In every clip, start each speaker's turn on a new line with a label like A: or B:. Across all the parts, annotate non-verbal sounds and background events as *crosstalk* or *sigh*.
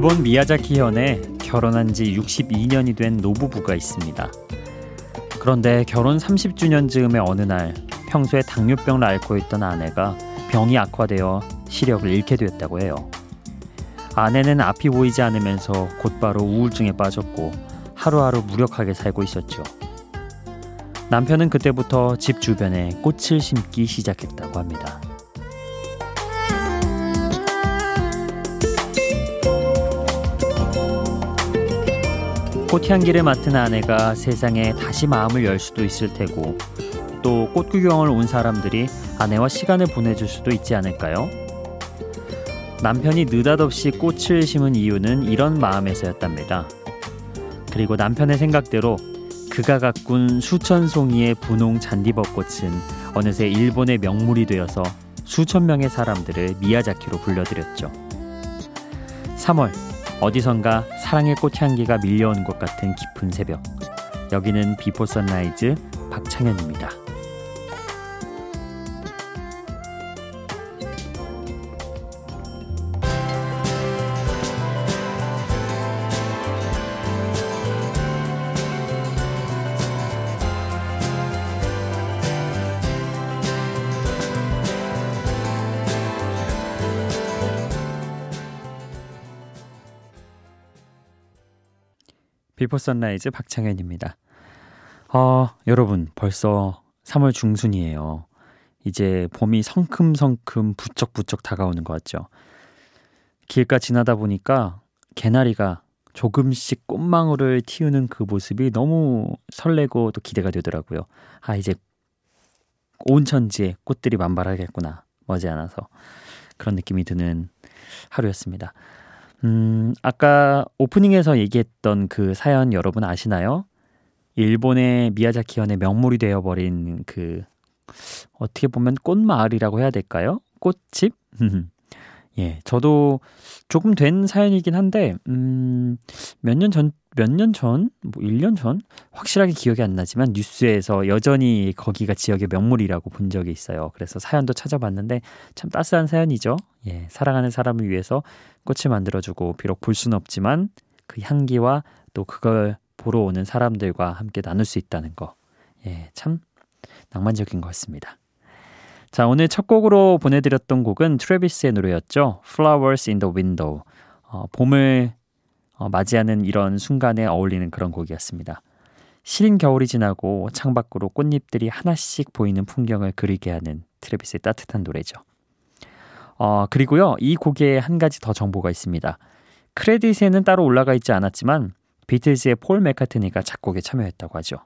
A: 일본 미야자키 현에 결혼한 지 62년이 된 노부부가 있습니다. 그런데 결혼 30주년 즈음의 어느 날 평소에 당뇨병을 앓고 있던 아내가 병이 악화되어 시력을 잃게 되었다고 해요. 아내는 앞이 보이지 않으면서 곧바로 우울증에 빠졌고 하루하루 무력하게 살고 있었죠. 남편은 그때부터 집 주변에 꽃을 심기 시작했다고 합니다. 꽃향기를 맡은 아내가 세상에 다시 마음을 열 수도 있을 테고 또 꽃구경을 온 사람들이 아내와 시간을 보내줄 수도 있지 않을까요? 남편이 느닷없이 꽃을 심은 이유는 이런 마음에서였답니다. 그리고 남편의 생각대로 그가 가꾼 수천 송이의 분홍 잔디벚꽃은 어느새 일본의 명물이 되어서 수천 명의 사람들을 미야자키로 불러들였죠. 3월 어디선가 사랑의 꽃향기가 밀려오는 것 같은 깊은 새벽. 여기는 비포 선라이즈 박창현입니다. Before Sunrise 박창현입니다. 어, 여러분 벌써 3월 중순이에요. 이제 봄이 성큼성큼 부쩍부쩍 다가오는 것 같죠. 길가 지나다 보니까 개나리가 조금씩 꽃망울을 틔우는 그 모습이 너무 설레고 또 기대가 되더라고요. 아 이제 온 천지에 꽃들이 만발하겠구나 머지않아서 그런 느낌이 드는 하루였습니다. 음, 아까 오프닝에서 얘기했던 그 사연 여러분 아시나요? 일본의 미야자키 현의 명물이 되어버린 그 어떻게 보면 꽃마을이라고 해야 될까요? 꽃집? *laughs* 예, 저도 조금 된 사연이긴 한데, 음, 몇 년 전, 몇 년 전, 뭐 1년 전? 확실하게 기억이 안 나지만 뉴스에서 여전히 거기가 지역의 명물이라고 본 적이 있어요. 그래서 사연도 찾아봤는데 참 따스한 사연이죠. 예, 사랑하는 사람을 위해서 꽃을 만들어주고, 비록 볼 수는 없지만 그 향기와 또 그걸 보러 오는 사람들과 함께 나눌 수 있다는 거. 예, 참 낭만적인 것 같습니다. 자, 오늘 첫 곡으로 보내드렸던 곡은 트래비스의 노래였죠. Flowers in the Window. 어, 봄을 어, 맞이하는 이런 순간에 어울리는 그런 곡이었습니다. 시린 겨울이 지나고 창밖으로 꽃잎들이 하나씩 보이는 풍경을 그리게 하는 트래비스의 따뜻한 노래죠. 어, 그리고요, 이 곡에 한 가지 더 정보가 있습니다. 크레딧에는 따로 올라가 있지 않았지만 비틀즈의 폴 맥카트니가 작곡에 참여했다고 하죠.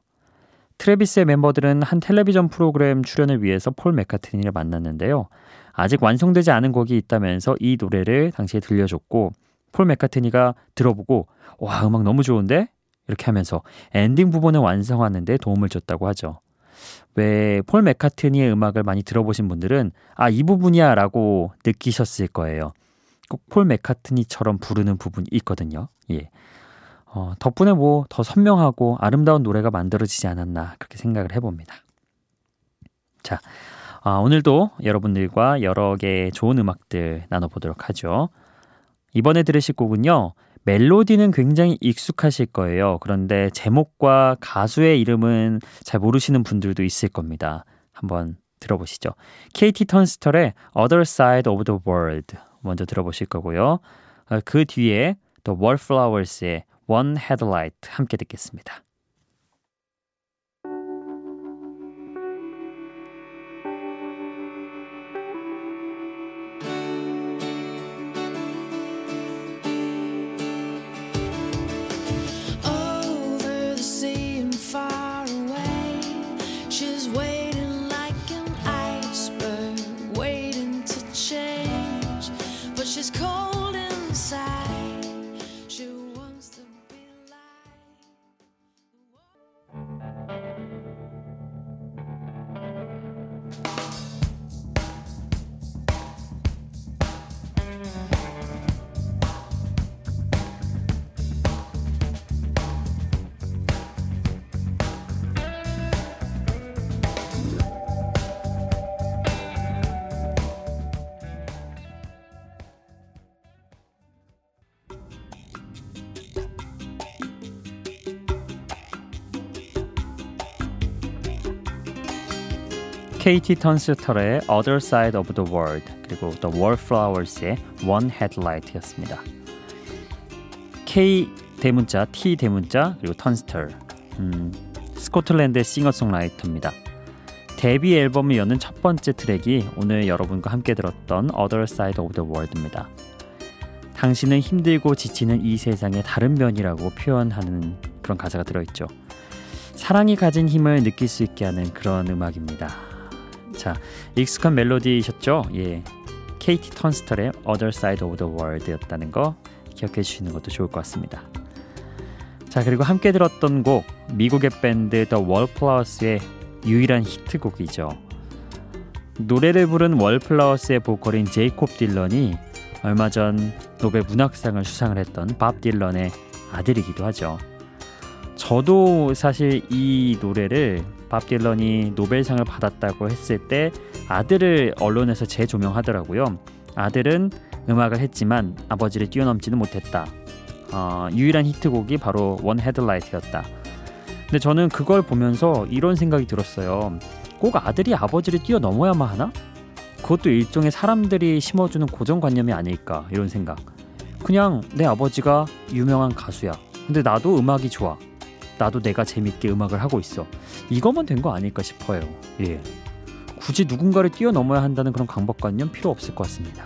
A: 트래비스의 멤버들은 한 텔레비전 프로그램 출연을 위해서 폴 맥카트니를 만났는데요. 아직 완성되지 않은 곡이 있다면서 이 노래를 당시에 들려줬고 폴 맥카트니가 들어보고 와 음악 너무 좋은데 이렇게 하면서 엔딩 부분을 완성하는데 도움을 줬다고 하죠. 왜 폴 맥카트니의 음악을 많이 들어보신 분들은 아 이 부분이야라고 느끼셨을 거예요. 꼭 폴 맥카트니처럼 부르는 부분이 있거든요. 예. 어, 덕분에 뭐 더 선명하고 아름다운 노래가 만들어지지 않았나 그렇게 생각을 해봅니다. 자, 아, 오늘도 여러분들과 여러 개의 좋은 음악들 나눠보도록 하죠. 이번에 들으실 곡은요. 멜로디는 굉장히 익숙하실 거예요. 그런데 제목과 가수의 이름은 잘 모르시는 분들도 있을 겁니다. 한번 들어보시죠. KT 턴스털의 Other Side of the World 먼저 들어보실 거고요. 어, 그 뒤에 또 Wallflowers의 One Headlight 함께 듣겠습니다.
B: Over the sea and far away, she's waiting like
A: KT 턴스터의 Other Side of the World 그리고 The Wallflowers의 One Headlight였습니다. K 대문자, T 대문자 그리고 턴스터 음, 스코틀랜드의 싱어송라이터입니다. 데뷔 앨범을 여는 첫 번째 트랙이 오늘 여러분과 함께 들었던 Other Side of the World입니다. 당신은 힘들고 지치는 이 세상의 다른 면이라고 표현하는 그런 가사가 들어있죠. 사랑이 가진 힘을 느낄 수 있게 하는 그런 음악입니다. 자, 익숙한 멜로디이셨죠? 예. 케이티 턴스털의 Other Side of the World였다는 거 기억해 주시는 것도 좋을 것 같습니다. 자, 그리고 함께 들었던 곡 미국의 밴드 The Wallflowers의 유일한 히트곡이죠. 노래를 부른 월플라워스의 보컬인 제이콥 딜런이 얼마 전 노벨 문학상을 수상을 했던 밥 딜런의 아들이기도 하죠. 저도 사실 이 노래를 밥 딜런이 노벨상을 받았다고 했을 때 아들을 언론에서 재조명하더라고요. 아들은 음악을 했지만 아버지를 뛰어넘지는 못했다. 어, 유일한 히트곡이 바로 원 헤드라이트였다. 근데 저는 그걸 보면서 이런 생각이 들었어요. 꼭 아들이 아버지를 뛰어넘어야만 하나? 그것도 일종의 사람들이 심어주는 고정관념이 아닐까 이런 생각. 그냥 내 아버지가 유명한 가수야. 근데 나도 음악이 좋아. 나도 내가 재밌게 음악을 하고 있어. 이거만 된거 아닐까 싶어요. 예. 굳이 누군가를 뛰어넘어야 한다는 그런 강박관념 필요 없을 것 같습니다.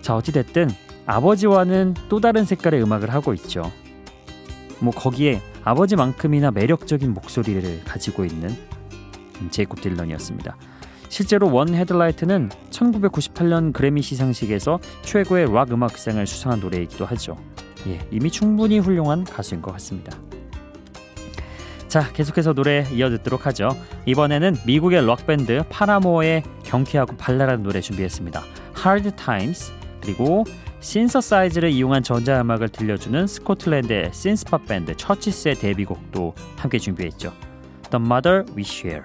A: 자, 어찌됐든 아버지와는 또 다른 색깔의 음악을 하고 있죠. 뭐 거기에 아버지만큼이나 매력적인 목소리를 가지고 있는 제이콥 딜런이었습니다. 실제로 원 헤드라이트는 1998년 그래미 시상식에서 최고의 락 음악상을 수상한 노래이기도 하죠. 예, 이미 충분히 훌륭한 가수인 것 같습니다. 자, 계속해서 노래 이어 듣도록 하죠. 이번에는 미국의 록 밴드 파라모어의 경쾌하고 발랄한 노래 준비했습니다. Hard Times 그리고 신서사이즈를 이용한 전자음악을 들려주는 스코틀랜드의 신스팝 밴드 처치스의 데뷔곡도 함께 준비했죠. The Mother We Share.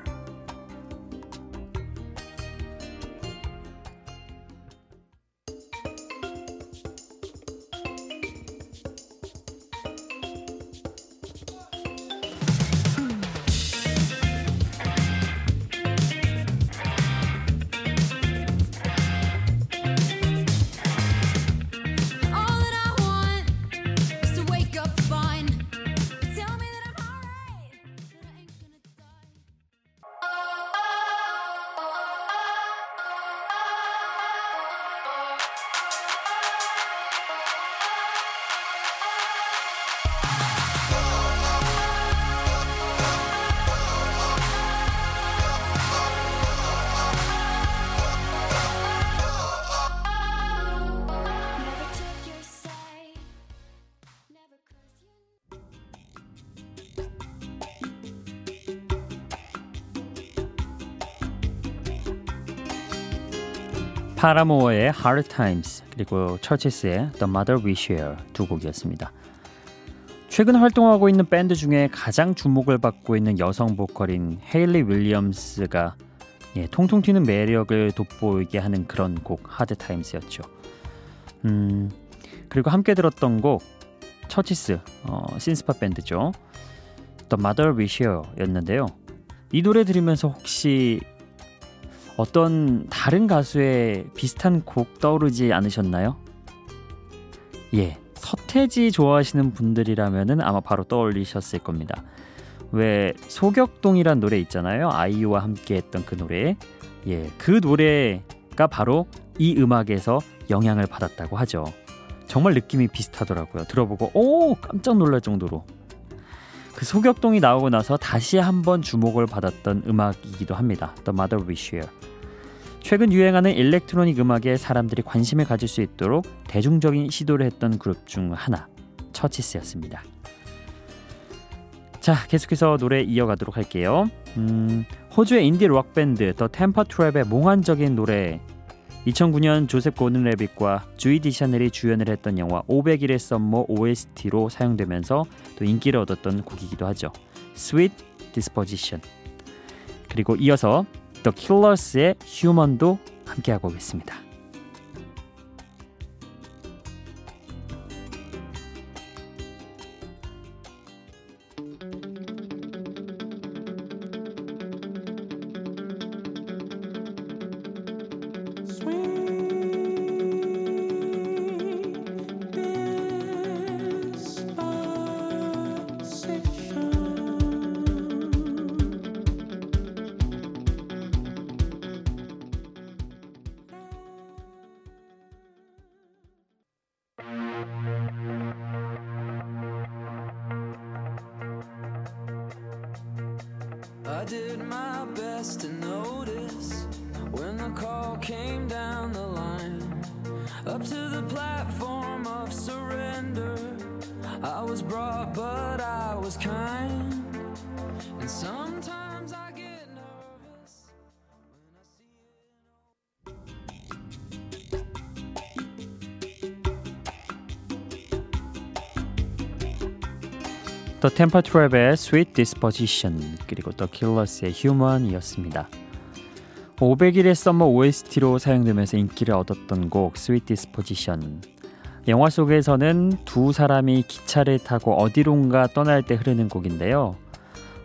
A: 파라모어의 Hard Times 그리고 처치스의 The Mother We Share 두 곡이었습니다. 최근 활동하고 있는 밴드 중에 가장 주목을 받고 있는 여성 보컬인 헤일리 윌리엄스가 예, 통통 튀는 매력을 돋보이게 하는 그런 곡 Hard Times였죠. 음, 그리고 함께 들었던 곡 처치스 어, 신스팝 밴드죠. The Mother We Share였는데요. 이 노래 들으면서 혹시 어떤 다른 가수의 비슷한 곡 떠오르지 않으셨나요? 예, 서태지 좋아하시는 분들이라면은 아마 바로 떠올리셨을 겁니다. 왜 소격동이란 노래 있잖아요. 아이유와 함께 했던 그 노래. 예, 그 노래가 바로 이 음악에서 영향을 받았다고 하죠. 정말 느낌이 비슷하더라고요. 들어보고 오 깜짝 놀랄 정도로. 그 소격동이 나오고 나서 다시 한번 주목을 받았던 음악이기도 합니다. The Mother We Share. 최근 유행하는 electronic 음악에 사람들이 관심을 가질 수 있도록 대중적인 시도를 했던 그룹 중 하나, 처치스였습니다. 자, 계속해서 노래 이어가도록 할게요. 음, 호주의 인디 록 밴드 더 템퍼 트랩의 몽환적인 노래 2009년 조셉 고든 레빗과 주이 디샤넬이 주연을 했던 영화 500일의 썸머 OST로 사용되면서 또 인기를 얻었던 곡이기도 하죠. Sweet Disposition. 그리고 이어서 The Killers의 Human도 함께하고 오겠습니다.
B: I did my best to notice when the call came down the line up to the platform of surrender. I was brought, but I was kind, and sometimes
A: 더 템퍼 트랩의 Sweet Disposition 그리고 더 킬러스의 Human이었습니다. 500일의 썸머 OST로 사용되면서 인기를 얻었던 곡 Sweet Disposition. 영화 속에서는 두 사람이 기차를 타고 어디론가 떠날 때 흐르는 곡인데요.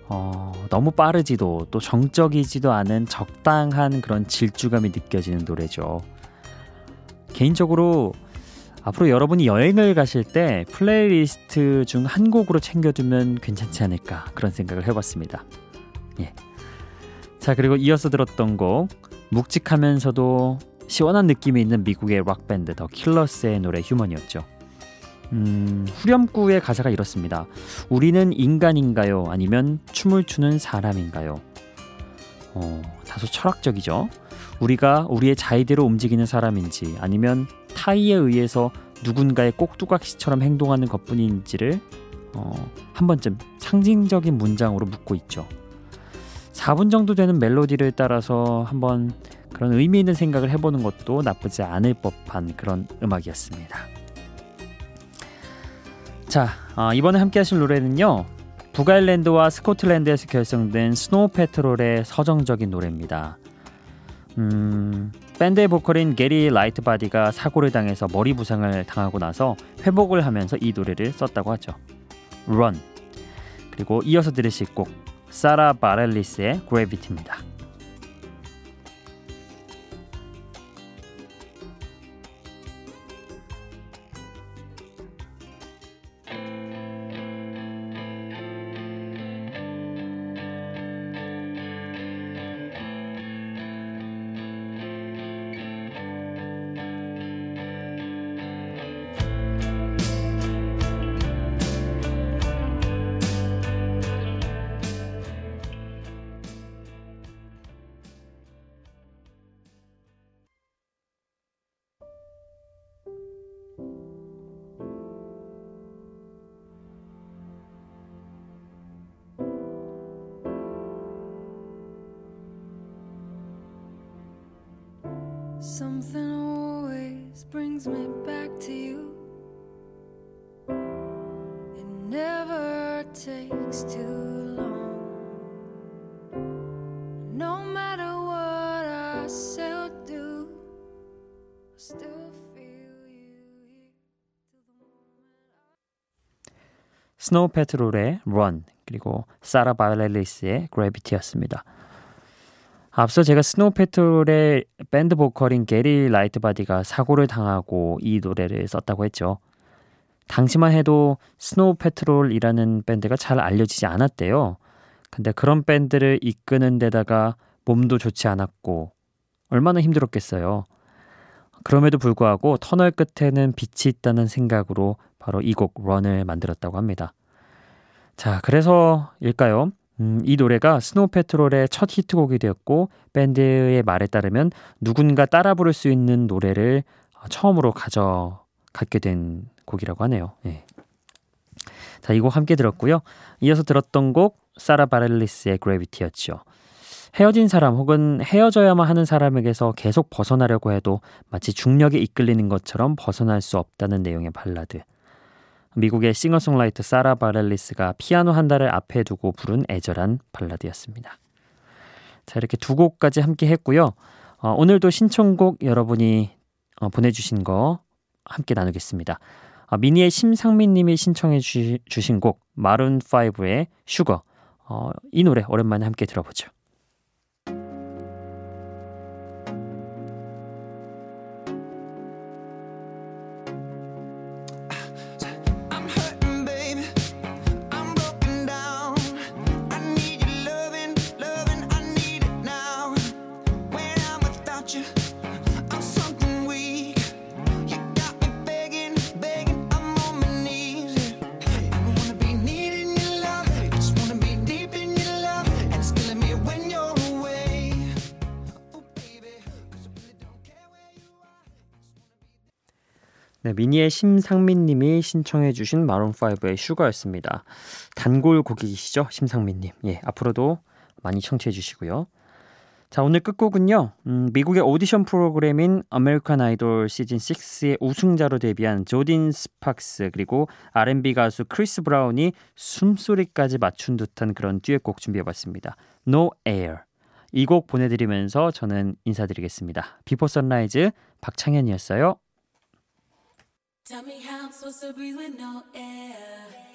A: 어, 너무 빠르지도 또 정적이지도 않은 적당한 그런 질주감이 느껴지는 노래죠. 개인적으로 앞으로 여러분이 여행을 가실 때 플레이리스트 중 한 곡으로 챙겨두면 괜찮지 않을까 그런 생각을 해봤습니다. 예. 자 그리고 이어서 들었던 곡 묵직하면서도 시원한 느낌이 있는 미국의 락 밴드 더 킬러스의 노래 Human이었죠. 음, 후렴구의 가사가 이렇습니다. 우리는 인간인가요? 아니면 춤을 추는 사람인가요? 어, 다소 철학적이죠. 우리가 우리의 자의대로 움직이는 사람인지 아니면 타의에 의해서 누군가의 꼭두각시처럼 행동하는 것뿐인지를 어, 한 번쯤 상징적인 문장으로 묻고 있죠. 4분 정도 되는 멜로디를 따라서 한번 그런 의미 있는 생각을 해보는 것도 나쁘지 않을 법한 그런 음악이었습니다. 자, 아, 이번에 함께 하실 노래는요. 북아일랜드와 스코틀랜드에서 결성된 스노우 패트롤의 서정적인 노래입니다. 음, 밴드의 보컬인 게리 라이트바디가 사고를 당해서 머리 부상을 당하고 나서 회복을 하면서 이 노래를 썼다고 하죠. Run. 그리고 이어서 들으실 곡 사라 바렐리스의 Gravity입니다.
B: Something always brings me back to you. It never takes too long. No matter what I or do, I still feel you till the moment.
A: 스노우 패트롤의 Run 그리고 사라 바렐리스의 Gravity였습니다. 앞서 제가 스노우 패트롤의 밴드 보컬인 게리 라이트바디가 사고를 당하고 이 노래를 썼다고 했죠. 당시만 해도 스노우 패트롤이라는 밴드가 잘 알려지지 않았대요. 근데 그런 밴드를 이끄는 데다가 몸도 좋지 않았고 얼마나 힘들었겠어요. 그럼에도 불구하고 터널 끝에는 빛이 있다는 생각으로 바로 이 곡 Run을 만들었다고 합니다. 자, 그래서일까요? 음, 이 노래가 스노우 패트롤의 첫 히트곡이 되었고 밴드의 말에 따르면 누군가 따라 부를 수 있는 노래를 처음으로 갖게 된 곡이라고 하네요. 예. 자, 이 곡 함께 들었고요. 이어서 들었던 곡 사라 바렐리스의 Gravity였죠. 헤어진 사람 혹은 헤어져야만 하는 사람에게서 계속 벗어나려고 해도 마치 중력에 이끌리는 것처럼 벗어날 수 없다는 내용의 발라드. 미국의 싱어송라이터 사라 바렐리스가 피아노 한 달을 앞에 두고 부른 애절한 발라드였습니다. 자 이렇게 두 곡까지 함께 했고요. 어, 오늘도 신청곡 여러분이 어, 보내주신 거 함께 나누겠습니다. 어, 미니의 심상민님이 신청해 주, 주신 곡 마룬 5의 슈거 어, 이 노래 오랜만에 함께 들어보죠. 네, 미니의 심상민님이 신청해주신 Maroon 5의 Sugar였습니다. 단골 고객이시죠? 심상민님. 예, 앞으로도 많이 청취해주시고요. 자, 오늘 끝곡은요. 음, 미국의 오디션 프로그램인 American Idol 시즌 6의 우승자로 데뷔한 조딘 스팍스 그리고 R&B 가수 크리스 브라운이 숨소리까지 맞춘 듯한 그런 듀엣곡 준비해봤습니다. No Air. 이 곡 보내드리면서 저는 인사드리겠습니다. Before Sunrise 박창현이었어요.
C: Tell me how I'm supposed to breathe with no air.